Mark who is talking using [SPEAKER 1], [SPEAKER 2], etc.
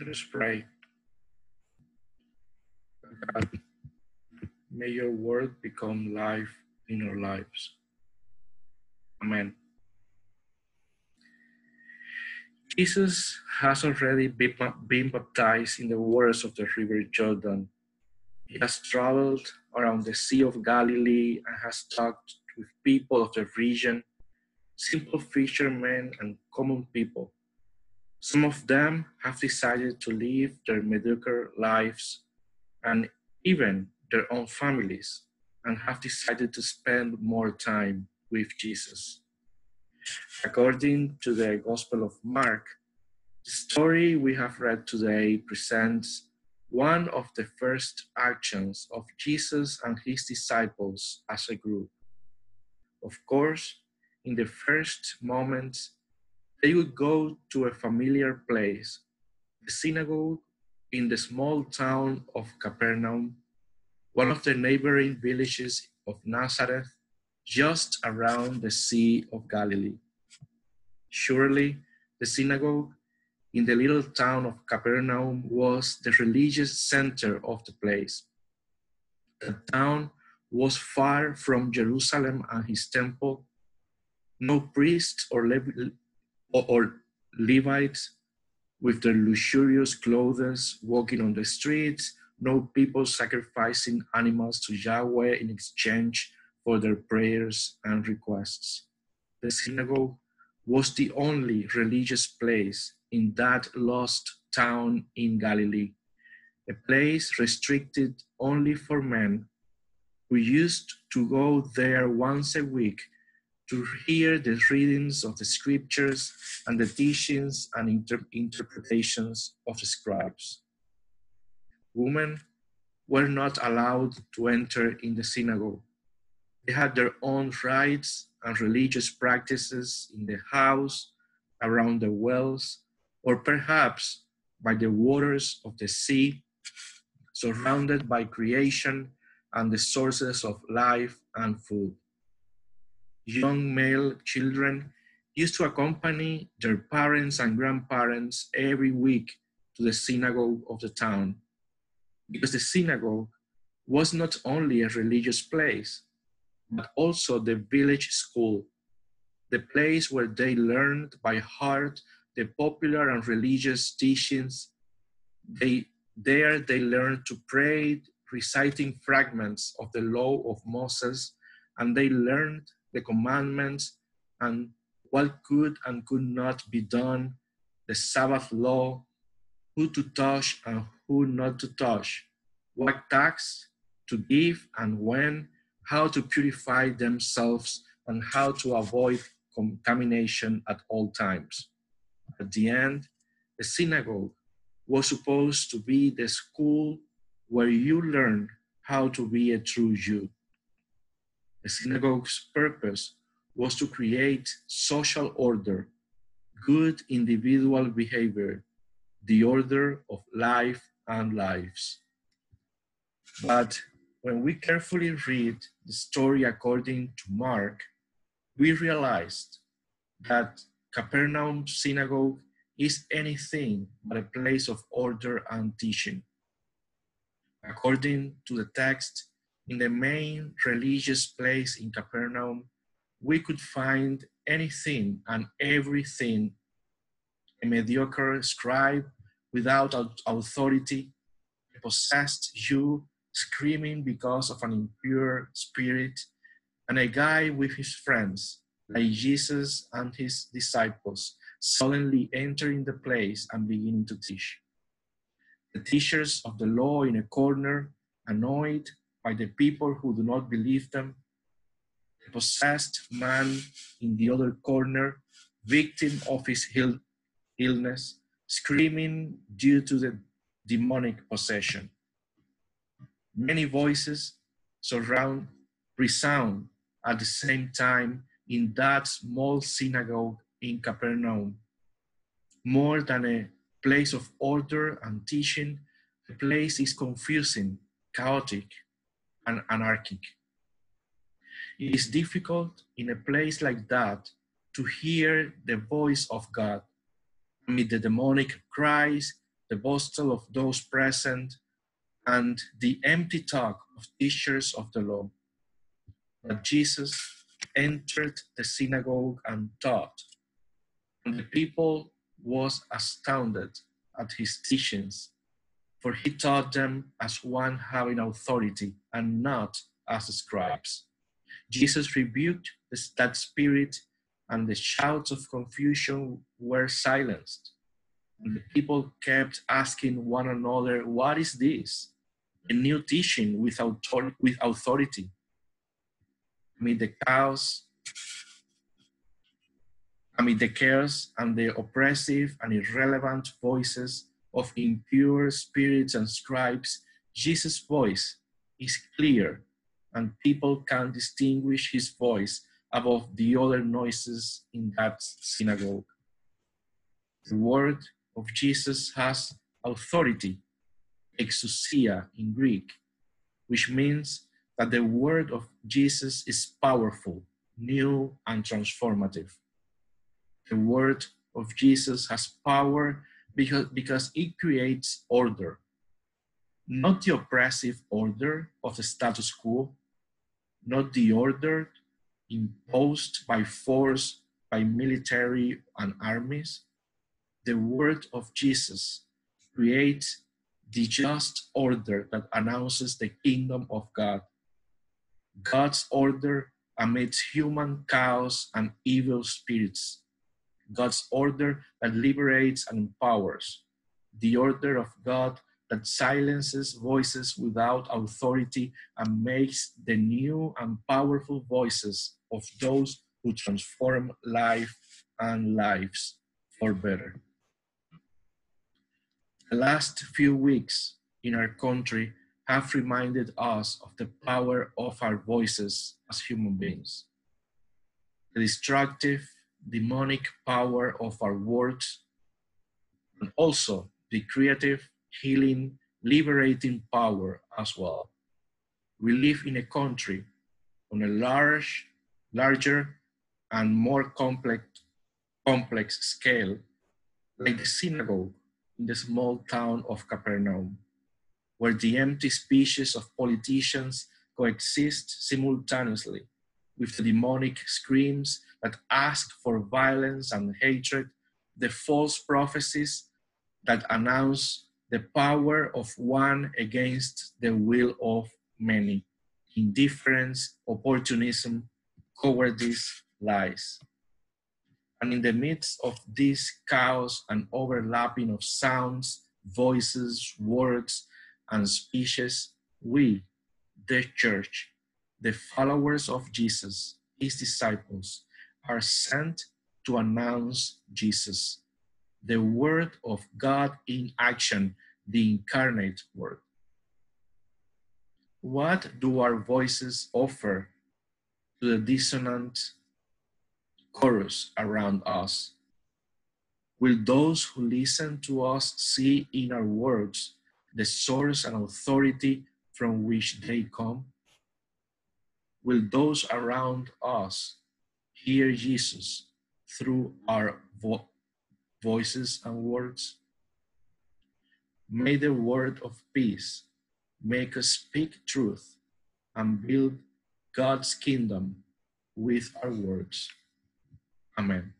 [SPEAKER 1] Let us pray. God, may your word become life in our lives. Amen. Jesus has already been baptized in the waters of the river Jordan. He has traveled around the Sea of Galilee and has talked with people of the region, simple fishermen and common people. Some of them have decided to live their mediocre lives and even their own families and have decided to spend more time with Jesus. According to the Gospel of Mark, the story we have read today presents one of the first actions of Jesus and his disciples as a group. Of course, in the first moments, they would go to a familiar place, the synagogue in the small town of Capernaum, one of the neighboring villages of Nazareth, just around the Sea of Galilee. Surely, the synagogue in the little town of Capernaum was the religious center of the place. The town was far from Jerusalem and his temple. No priests or, or Levites with their luxurious clothes walking on the streets, no people sacrificing animals to Yahweh in exchange for their prayers and requests. The synagogue was the only religious place in that lost town in Galilee, a place restricted only for men who used to go there once a week to hear the readings of the scriptures and the teachings and inter- interpretations of the scribes. Women were not allowed to enter in the synagogue. They had their own rites and religious practices in the house, around the wells, or perhaps by the waters of the sea, surrounded by creation and the sources of life and food. Young male children used to accompany their parents and grandparents every week to the synagogue of the town, because the synagogue was not only a religious place, but also the village school, the place where they learned by heart the popular and religious teachings. They, there they learned to pray, reciting fragments of the law of Moses, and they learned the commandments and what could and could not be done, the Sabbath law, who to touch and who not to touch, what tax to give and when, how to purify themselves, and how to avoid contamination at all times. At the end, the synagogue was supposed to be the school where you learn how to be a true Jew. The synagogue's purpose was to create social order, good individual behavior, the order of life and lives. But when we carefully read the story according to Mark, we realized that Capernaum synagogue is anything but a place of order and teaching. According to the text, in the main religious place in Capernaum, we could find anything and everything a mediocre scribe without authority, a possessed Jew screaming because of an impure spirit, and a guy with his friends, like Jesus and his disciples, suddenly entering the place and beginning to teach. The teachers of the law in a corner, annoyed by the people who do not believe them, the possessed man in the other corner, victim of his illness, screaming due to the demonic possession. Many voices surround, resound at the same time in that small synagogue in Capernaum. More than a place of order and teaching, the place is confusing, chaotic, and anarchic. It is difficult in a place like that to hear the voice of God amid the demonic cries, the boastal of those present, and the empty talk of teachers of the law. But Jesus entered the synagogue and taught, and the people was astounded at his teachings, for he taught them as one having authority and not as scribes. Jesus rebuked that spirit, and the shouts of confusion were silenced. And the people kept asking one another, What is this? A new teaching with, author- with authority. Amid the chaos, amid the chaos and the oppressive and irrelevant voices of impure spirits and scribes, Jesus' voice is clear and people can distinguish his voice above the other noises in that synagogue. The word of Jesus has authority, exousia in Greek, which means that the word of Jesus is powerful, new, and transformative. The word of Jesus has power because, because it creates order, mm. not the oppressive order of the status quo, not the order imposed by force by military and armies. The word of Jesus creates the just order that announces the kingdom of God. God's order amidst human chaos and evil spirits. God's order that liberates and empowers. The order of God that silences voices without authority and makes the new and powerful voices of those who transform life and lives for better. The last few weeks in our country have reminded us of the power of our voices as human beings. The destructive, demonic power of our words, and also the creative, healing, liberating power as well. We live in a country on a large, larger and more complex, complex scale, like the synagogue in the small town of Capernaum, where the empty species of politicians coexist simultaneously with the demonic screams that ask for violence and hatred, the false prophecies that announce the power of one against the will of many, indifference, opportunism, cowardice, lies. And in the midst of this chaos and overlapping of sounds, voices, words, and speeches, we, the church, the followers of Jesus, his disciples, are sent to announce Jesus, the Word of God in action, the incarnate Word. What do our voices offer to the dissonant chorus around us? Will those who listen to us see in our words the source and authority from which they come? Will those around us hear Jesus through our vo- voices and words? May the word of peace make us speak truth and build God's kingdom with our words. Amen.